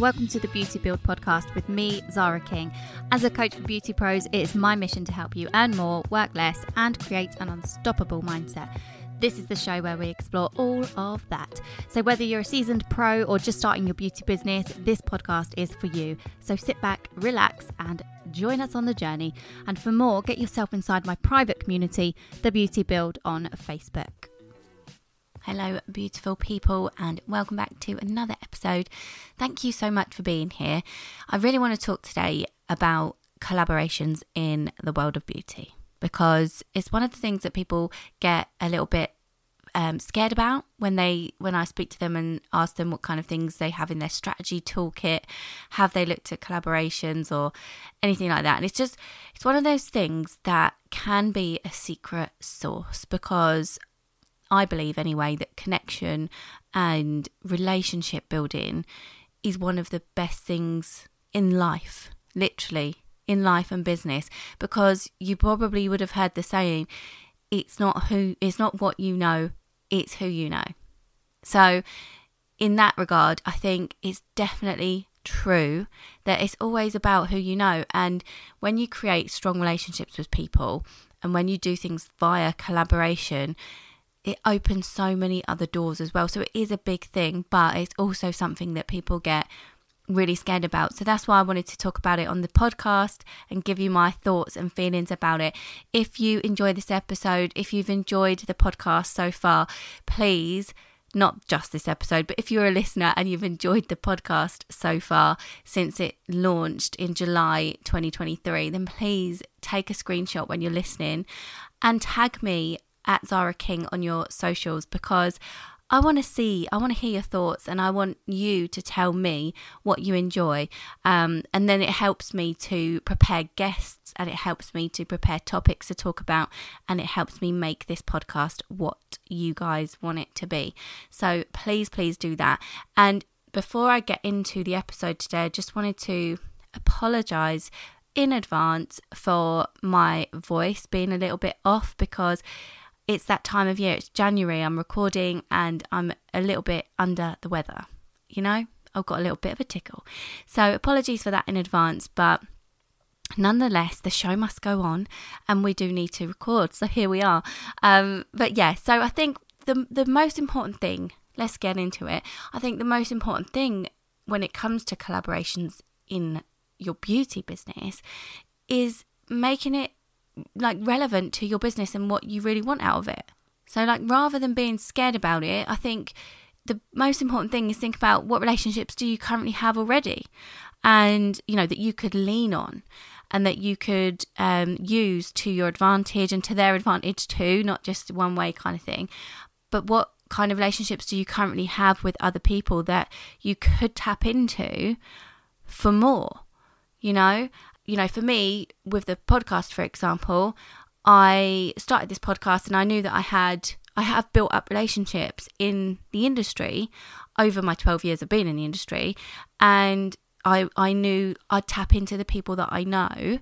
welcome to the Beauty Build podcast with me, Zaara King. As a coach for beauty pros, it is my mission to help you earn more, work less, and create an unstoppable mindset. This is the show where we explore all of that. So, whether you're a seasoned pro or just starting your beauty business, this podcast is for you. So, sit back, relax, and join us on the journey. And for more, get yourself inside my private community, The Beauty Build, on Facebook. Hello, beautiful people, and welcome back to another episode. Thank you so much for being here. I really want to talk today about collaborations in the world of beauty because it's one of the things that people get a little bit um, scared about when they when I speak to them and ask them what kind of things they have in their strategy toolkit. Have they looked at collaborations or anything like that? And it's just it's one of those things that can be a secret source because I believe anyway that connection and relationship building is one of the best things in life, literally in life and business. Because you probably would have heard the saying it's not who it's not what you know it's who you know. So in that regard i think it's definitely true that it's always about who you know. And when you create strong relationships with people and when you do things via collaboration it opens so many other doors as well so it is a big thing but it's also something that people get really scared about. So that's why I wanted to talk about it on the podcast and give you my thoughts and feelings about it. If you enjoy this episode, if you've enjoyed the podcast so far, please not just this episode, but if you're a listener and you've enjoyed the podcast so far since it launched in July 2023, then please take a screenshot when you're listening and tag me at Zaara King on your socials because I want to see, I want to hear your thoughts, and I want you to tell me what you enjoy. Um, and then it helps me to prepare guests and it helps me to prepare topics to talk about, and it helps me make this podcast what you guys want it to be. So please, please do that. And before I get into the episode today, I just wanted to apologize in advance for my voice being a little bit off because it's that time of year. It's January. I'm recording and I'm a little bit under the weather. You know, I've got a little bit of a tickle. So apologies for that in advance, but nonetheless, the show must go on and we do need to record. So here we are. Um, but yeah, so I think the the most important thing, let's get into it. I think the most important thing when it comes to collaborations in your beauty business is making it like relevant to your business and what you really want out of it. So like rather than being scared about it, I think the most important thing is think about what relationships do you currently have already and you know that you could lean on and that you could um, use to your advantage and to their advantage too not just one way kind of thing but what kind of relationships do you currently have with other people that you could tap into for more you know you know, for me, with the podcast, for example, I started this podcast and I knew that I had, I have built up relationships in the industry over my 12 years of being in the industry. And I, I knew I'd tap into the people that I know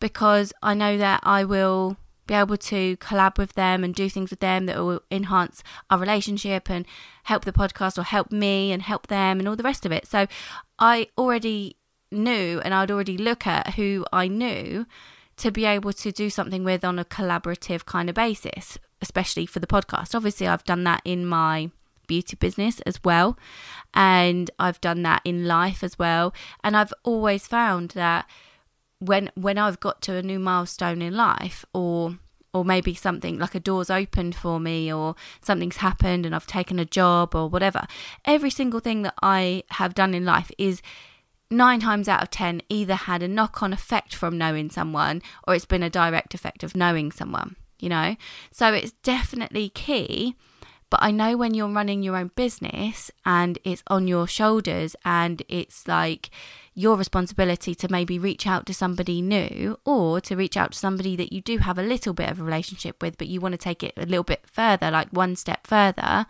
because I know that I will be able to collab with them and do things with them that will enhance our relationship and help the podcast or help me and help them and all the rest of it. So I already knew and I'd already look at who I knew to be able to do something with on a collaborative kind of basis, especially for the podcast. Obviously, I've done that in my beauty business as well, and I've done that in life as well. And I've always found that when when I've got to a new milestone in life or or maybe something like a door's opened for me or something's happened and I've taken a job or whatever every single thing that I have done in life is nine times out of ten either had a knock on effect from knowing someone or it's been a direct effect of knowing someone, you know? So it's definitely key. But I know when you're running your own business and it's on your shoulders and it's like your responsibility to maybe reach out to somebody new or to reach out to somebody that you do have a little bit of a relationship with, but you want to take it a little bit further, like one step further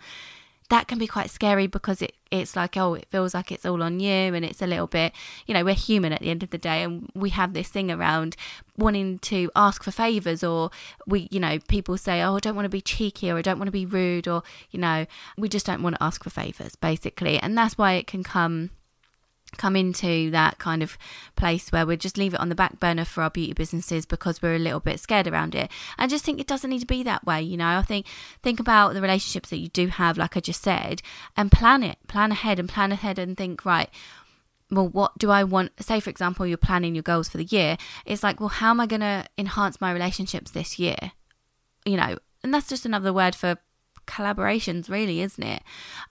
that can be quite scary because it, it's like, oh, it feels like it's all on you. And it's a little bit, you know, we're human at the end of the day. And we have this thing around wanting to ask for favors, or we, you know, people say, oh, I don't want to be cheeky or I don't want to be rude, or, you know, we just don't want to ask for favors, basically. And that's why it can come come into that kind of place where we just leave it on the back burner for our beauty businesses because we're a little bit scared around it. I just think it doesn't need to be that way, you know. I think think about the relationships that you do have, like I just said, and plan it, plan ahead, and plan ahead, and think right. Well, what do I want? Say, for example, you're planning your goals for the year. It's like, well, how am I going to enhance my relationships this year? You know, and that's just another word for collaborations, really, isn't it?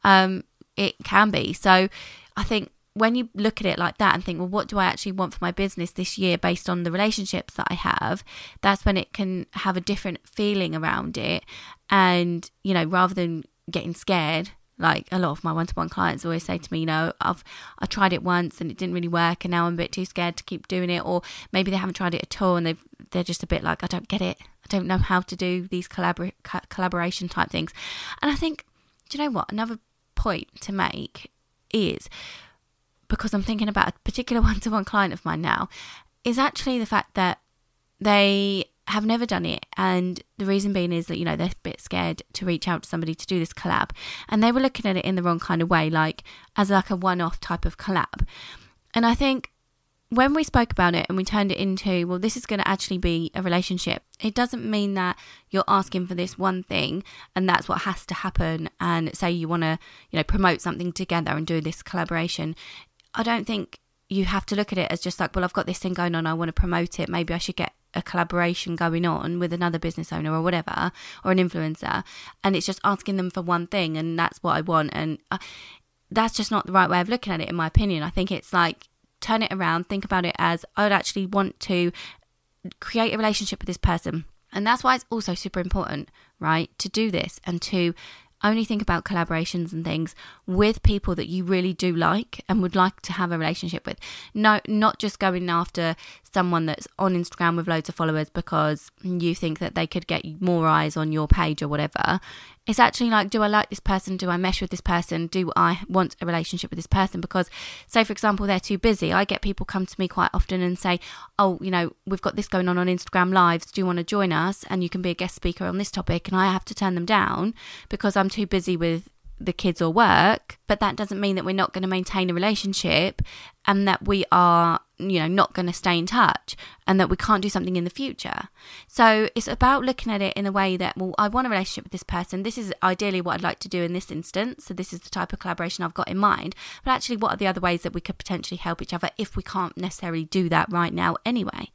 Um, it can be. So, I think when you look at it like that and think, well, what do I actually want for my business this year based on the relationships that I have? That's when it can have a different feeling around it. And, you know, rather than getting scared, like a lot of my one-to-one clients always say to me, you know, I've I tried it once and it didn't really work, and now I'm a bit too scared to keep doing it, or maybe they haven't tried it at all and they they're just a bit like, I don't get it, I don't know how to do these collabor- collaboration type things, and I think, do you know what? Another point to make is because I'm thinking about a particular one to one client of mine now, is actually the fact that they have never done it. And the reason being is that, you know, they're a bit scared to reach out to somebody to do this collab. And they were looking at it in the wrong kind of way, like as like a one off type of collab. And I think when we spoke about it and we turned it into, well, this is going to actually be a relationship, it doesn't mean that you're asking for this one thing and that's what has to happen. And say you want to, you know, promote something together and do this collaboration. I don't think you have to look at it as just like, well, I've got this thing going on, I want to promote it. Maybe I should get a collaboration going on with another business owner or whatever, or an influencer, and it's just asking them for one thing, and that's what I want. And uh, that's just not the right way of looking at it, in my opinion. I think it's like turn it around, think about it as I would actually want to create a relationship with this person. And that's why it's also super important, right, to do this and to only think about collaborations and things with people that you really do like and would like to have a relationship with. No, not just going after someone that's on Instagram with loads of followers because you think that they could get more eyes on your page or whatever. It's actually like, do I like this person? Do I mesh with this person? Do I want a relationship with this person? Because, say, for example, they're too busy. I get people come to me quite often and say, oh, you know, we've got this going on on Instagram Lives. Do you want to join us? And you can be a guest speaker on this topic. And I have to turn them down because I'm too busy with the kids or work, but that doesn't mean that we're not going to maintain a relationship and that we are, you know, not going to stay in touch and that we can't do something in the future. So it's about looking at it in a way that, well, I want a relationship with this person. This is ideally what I'd like to do in this instance. So this is the type of collaboration I've got in mind. But actually, what are the other ways that we could potentially help each other if we can't necessarily do that right now anyway?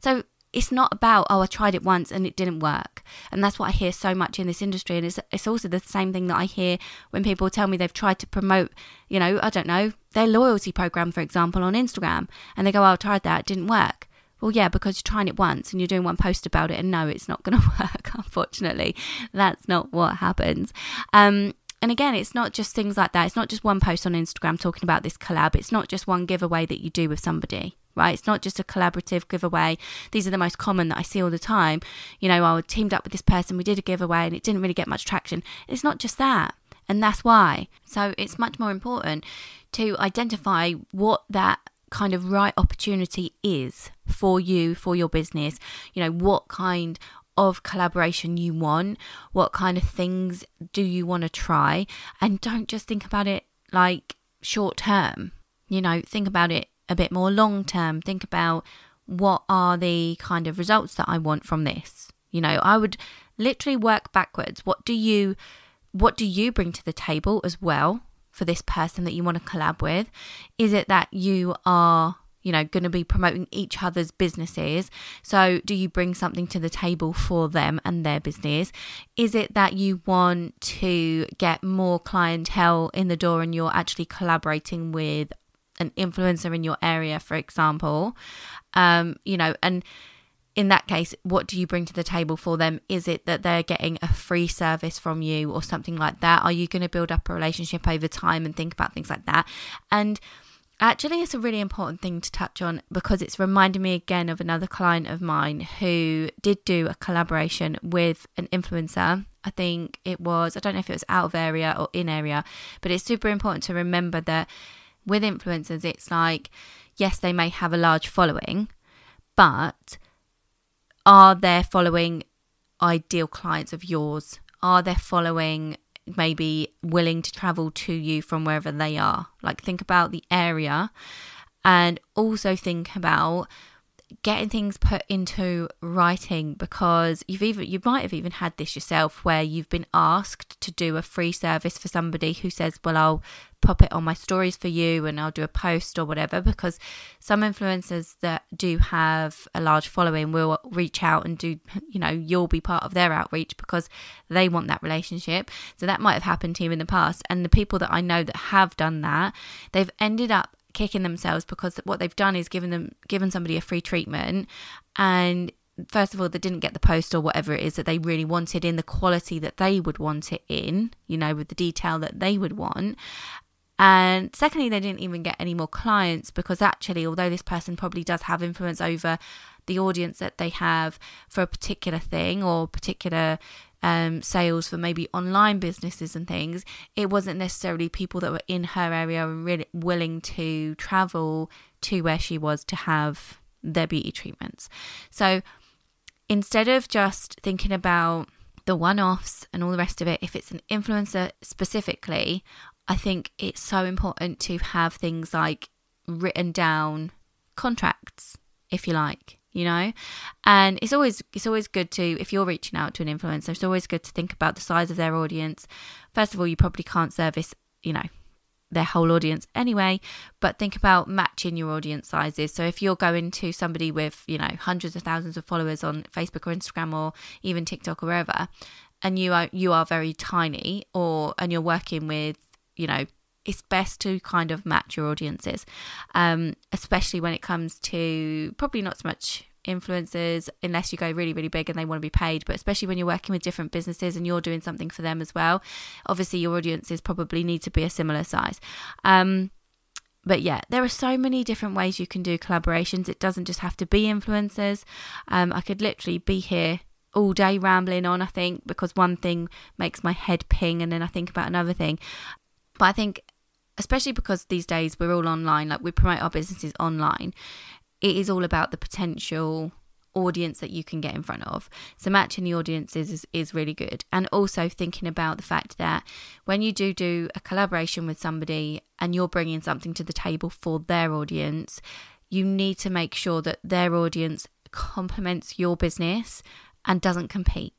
So it's not about oh I tried it once and it didn't work. And that's what I hear so much in this industry and it's it's also the same thing that I hear when people tell me they've tried to promote, you know, I don't know, their loyalty program for example on Instagram and they go, oh, I tried that, it didn't work. Well, yeah, because you're trying it once and you're doing one post about it, and no, it's not going to work. Unfortunately, that's not what happens. Um, and again, it's not just things like that. It's not just one post on Instagram talking about this collab. It's not just one giveaway that you do with somebody right? It's not just a collaborative giveaway. These are the most common that I see all the time. You know, I teamed up with this person, we did a giveaway and it didn't really get much traction. It's not just that. And that's why. So it's much more important to identify what that kind of right opportunity is for you, for your business. You know, what kind of collaboration you want, what kind of things do you want to try, and don't just think about it like short term. You know, think about it a bit more long term. Think about what are the kind of results that I want from this. You know, I would literally work backwards. What do you what do you bring to the table as well for this person that you want to collab with? Is it that you are you know, going to be promoting each other's businesses. So, do you bring something to the table for them and their business? Is it that you want to get more clientele in the door and you're actually collaborating with an influencer in your area, for example, um, you know, and in that case, what do you bring to the table for them? Is it that they're getting a free service from you or something like that? Are you going to build up a relationship over time and think about things like that? And actually, it's a really important thing to touch on because it's reminding me again of another client of mine who did do a collaboration with an influencer. I think it was, I don't know if it was out of area or in area, but it's super important to remember that with influencers, it's like, yes, they may have a large following, but are their following ideal clients of yours? Are they following maybe willing to travel to you from wherever they are. Like think about the area and also think about getting things put into writing because you've even you might have even had this yourself where you've been asked to do a free service for somebody who says well I'll pop it on my stories for you and I'll do a post or whatever because some influencers that do have a large following will reach out and do you know you'll be part of their outreach because they want that relationship. So that might have happened to you in the past. And the people that I know that have done that they've ended up kicking themselves because what they've done is given them given somebody a free treatment. And first of all they didn't get the post or whatever it is that they really wanted in the quality that they would want it in you know with the detail that they would want. And secondly they didn't even get any more clients because actually although this person probably does have influence over the audience that they have for a particular thing or particular um, sales for maybe online businesses and things, it wasn't necessarily people that were in her area and really willing to travel to where she was to have their beauty treatments. So instead of just thinking about the one offs and all the rest of it, if it's an influencer specifically, I think it's so important to have things like written down contracts, if you like you know? And it's always it's always good to if you're reaching out to an influencer it's always good to think about the size of their audience. First of all you probably can't service you know their whole audience anyway but think about matching your audience sizes. So if you're going to somebody with you know hundreds of thousands of followers on facebook or instagram or even tiktok or wherever and you are you are very tiny or and you're working with you know it's best to kind of match your audiences, um, especially when it comes to probably not so much influencers unless you go really really big and they want to be paid but especially when you're working with different businesses and you're doing something for them as well obviously your audiences probably need to be a similar size um, but yeah, there are so many different ways you can do collaborations. It doesn't just have to be influencers. Um, I could literally be here all day rambling on, I think, because one thing makes my head ping and then I think about another thing. But I think, especially because these days we're all online, like we promote our businesses online, it is all about the potential audience that you can get in front of. So matching the audiences is, is really good. And also thinking about the fact that when you do do a collaboration with somebody and you're bringing something to the table for their audience, you need to make sure that their audience complements your business and doesn't compete.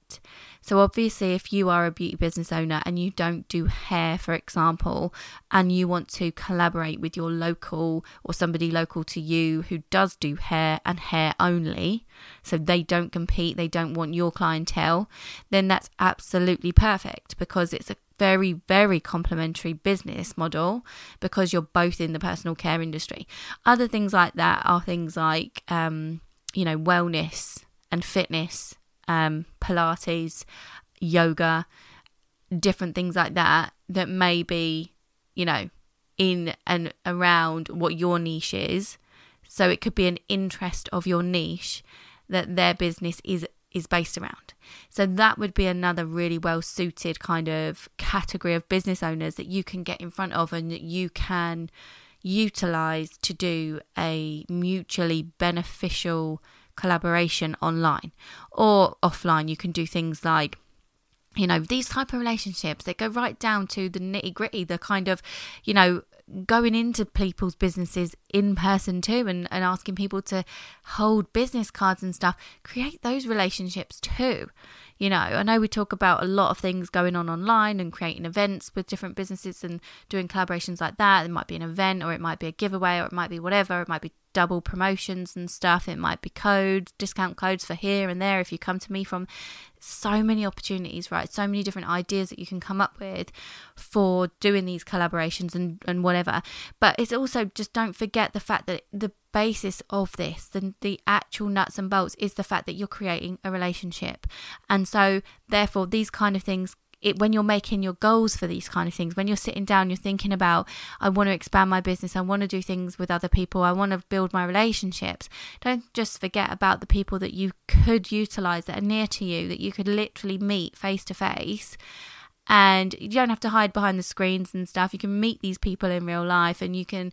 So, obviously, if you are a beauty business owner and you don't do hair, for example, and you want to collaborate with your local or somebody local to you who does do hair and hair only, so they don't compete, they don't want your clientele, then that's absolutely perfect because it's a very, very complementary business model because you're both in the personal care industry. Other things like that are things like, um, you know, wellness and fitness um, Pilates, yoga, different things like that, that may be, you know, in and around what your niche is. So it could be an interest of your niche that their business is is based around. So that would be another really well suited kind of category of business owners that you can get in front of and that you can utilize to do a mutually beneficial collaboration online or offline. You can do things like you know these type of relationships that go right down to the nitty gritty the kind of you know going into people's businesses in person too and, and asking people to hold business cards and stuff. Create those relationships too you know. I know we talk about a lot of things going on online and creating events with different businesses and doing collaborations like that. It might be an event or it might be a giveaway or it might be whatever. It might be double promotions and stuff. It might be codes, discount codes for here and there if you come to me from so many opportunities, right? So many different ideas that you can come up with for doing these collaborations and, and whatever. But it's also just don't forget the fact that the basis of this, the, the actual nuts and bolts, is the fact that you're creating a relationship. And so, therefore, these kind of things it when you're making your goals for these kind of things when you're sitting down you're thinking about i want to expand my business. I want to do things with other people. I want to build my relationships. Don't just forget about the people that you could utilize that are near to you that you could literally meet face to face and you don't have to hide behind the screens and stuff. You can meet these people in real life and you can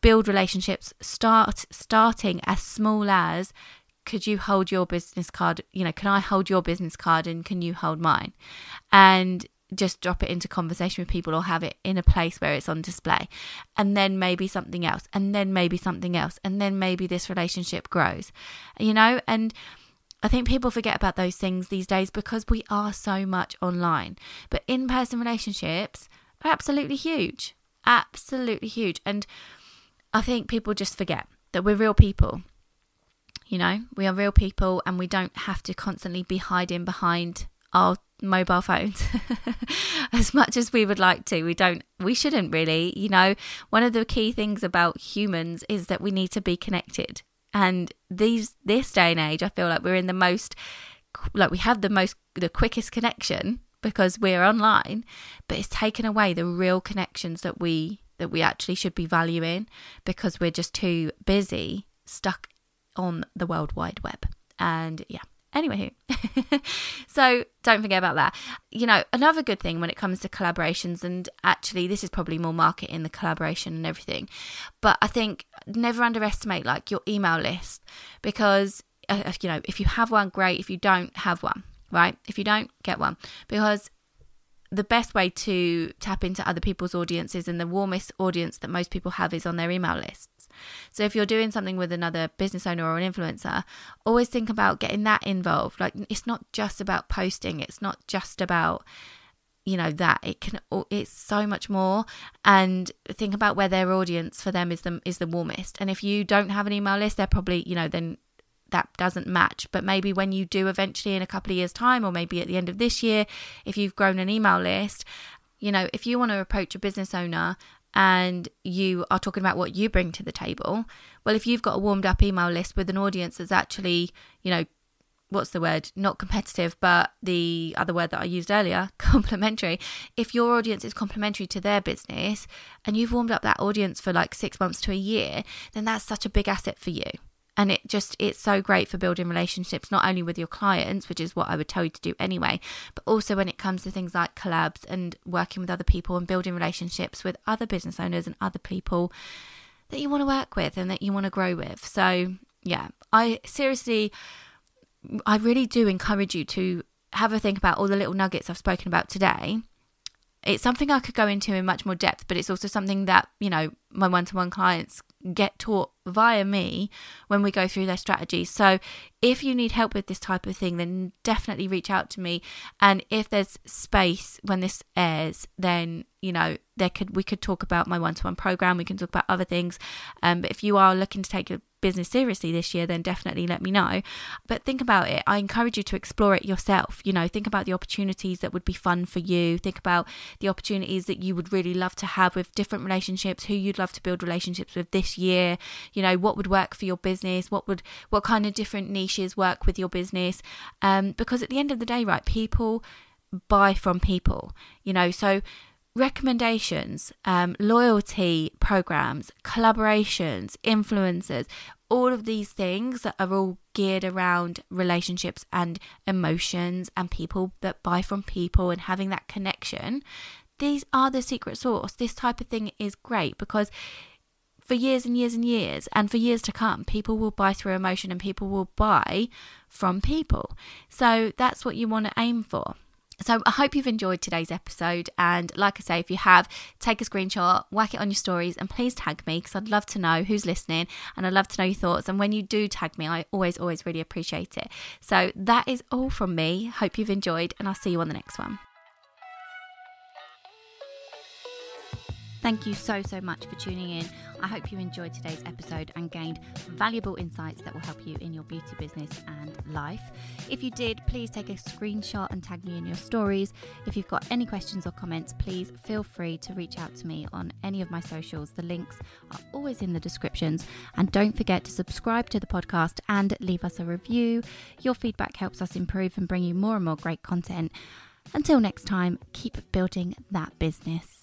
build relationships start starting as small as could you hold your business card? You know, can I hold your business card and can you hold mine? And just drop it into conversation with people or have it in a place where it's on display and then maybe something else and then maybe something else and then maybe this relationship grows you know and I think people forget about those things these days because we are so much online but in-person relationships are absolutely huge absolutely huge and I think people just forget that we're real people you know we are real people and we don't have to constantly be hiding behind our mobile phones as much as we would like to. We don't we shouldn't really you know. One of the key things about humans is that we need to be connected. And these this day and age i feel like we're in the most like we have the most the quickest connection because we're online but it's taken away the real connections that we that we actually should be valuing because we're just too busy stuck on the world wide web and yeah Anyway, so don't forget about that. You know, another good thing when it comes to collaborations, and actually, this is probably more market in the collaboration and everything, but I think never underestimate like your email list because, uh, you know, if you have one, great. If you don't have one, right? If you don't, get one because the best way to tap into other people's audiences and the warmest audience that most people have is on their email lists. So if you're doing something with another business owner or an influencer, always think about getting that involved. Like it's not just about posting, it's not just about you know that it can it's so much more and think about where their audience for them is the is the warmest and if you don't have an email list they're probably you know then that doesn't match. But maybe when you do eventually in a couple of years' time, or maybe at the end of this year, if you've grown an email list, you know, if you want to approach a business owner and you are talking about what you bring to the table, well, if you've got a warmed up email list with an audience that's actually, you know, what's the word? Not competitive, but the other word that I used earlier, complementary. If your audience is complementary to their business and you've warmed up that audience for like six months to a year, then that's such a big asset for you and it just it's so great for building relationships not only with your clients which is what i would tell you to do anyway but also when it comes to things like collabs and working with other people and building relationships with other business owners and other people that you want to work with and that you want to grow with. So yeah i seriously i really do encourage you to have a think about all the little nuggets i've spoken about today. It's something I could go into in much more depth, but it's also something that, you know, my one to one clients get taught via me when we go through their strategies. So if you need help with this type of thing, then definitely reach out to me. And if there's space when this airs, then you know there could we could talk about my one-to-one program. We can talk about other things. Um, but if you are looking to take your business seriously this year, then definitely let me know. But think about it. I encourage you to explore it yourself. You know, think about the opportunities that would be fun for you. Think about the opportunities that you would really love to have with different relationships, who you'd love to build relationships with this year. You know, what would work for your business? What would what kind of different niches work with your business? Um, because at the end of the day, right, people buy from people. You know, so recommendations, um, loyalty programs, collaborations, influencers, all of these things that are all geared around relationships and emotions and people that buy from people and having that connection. These are the secret sauce. This type of thing is great because for years and years and years, and for years to come, people will buy through emotion and people will buy from people. So that's what you want to aim for. So I hope you've enjoyed today's episode. And like I say, if you have, take a screenshot, whack it on your stories, and please tag me because I'd love to know who's listening and I'd love to know your thoughts. And when you do tag me, I always, always really appreciate it. So that is all from me. Hope you've enjoyed, and I'll see you on the next one. Thank you so, so much for tuning in. I hope you enjoyed today's episode and gained valuable insights that will help you in your beauty business and life. If you did, please take a screenshot and tag me in your stories. If you've got any questions or comments, please feel free to reach out to me on any of my socials. The links are always in the descriptions. And don't forget to subscribe to the podcast and leave us a review. Your feedback helps us improve and bring you more and more great content. Until next time, keep building that business.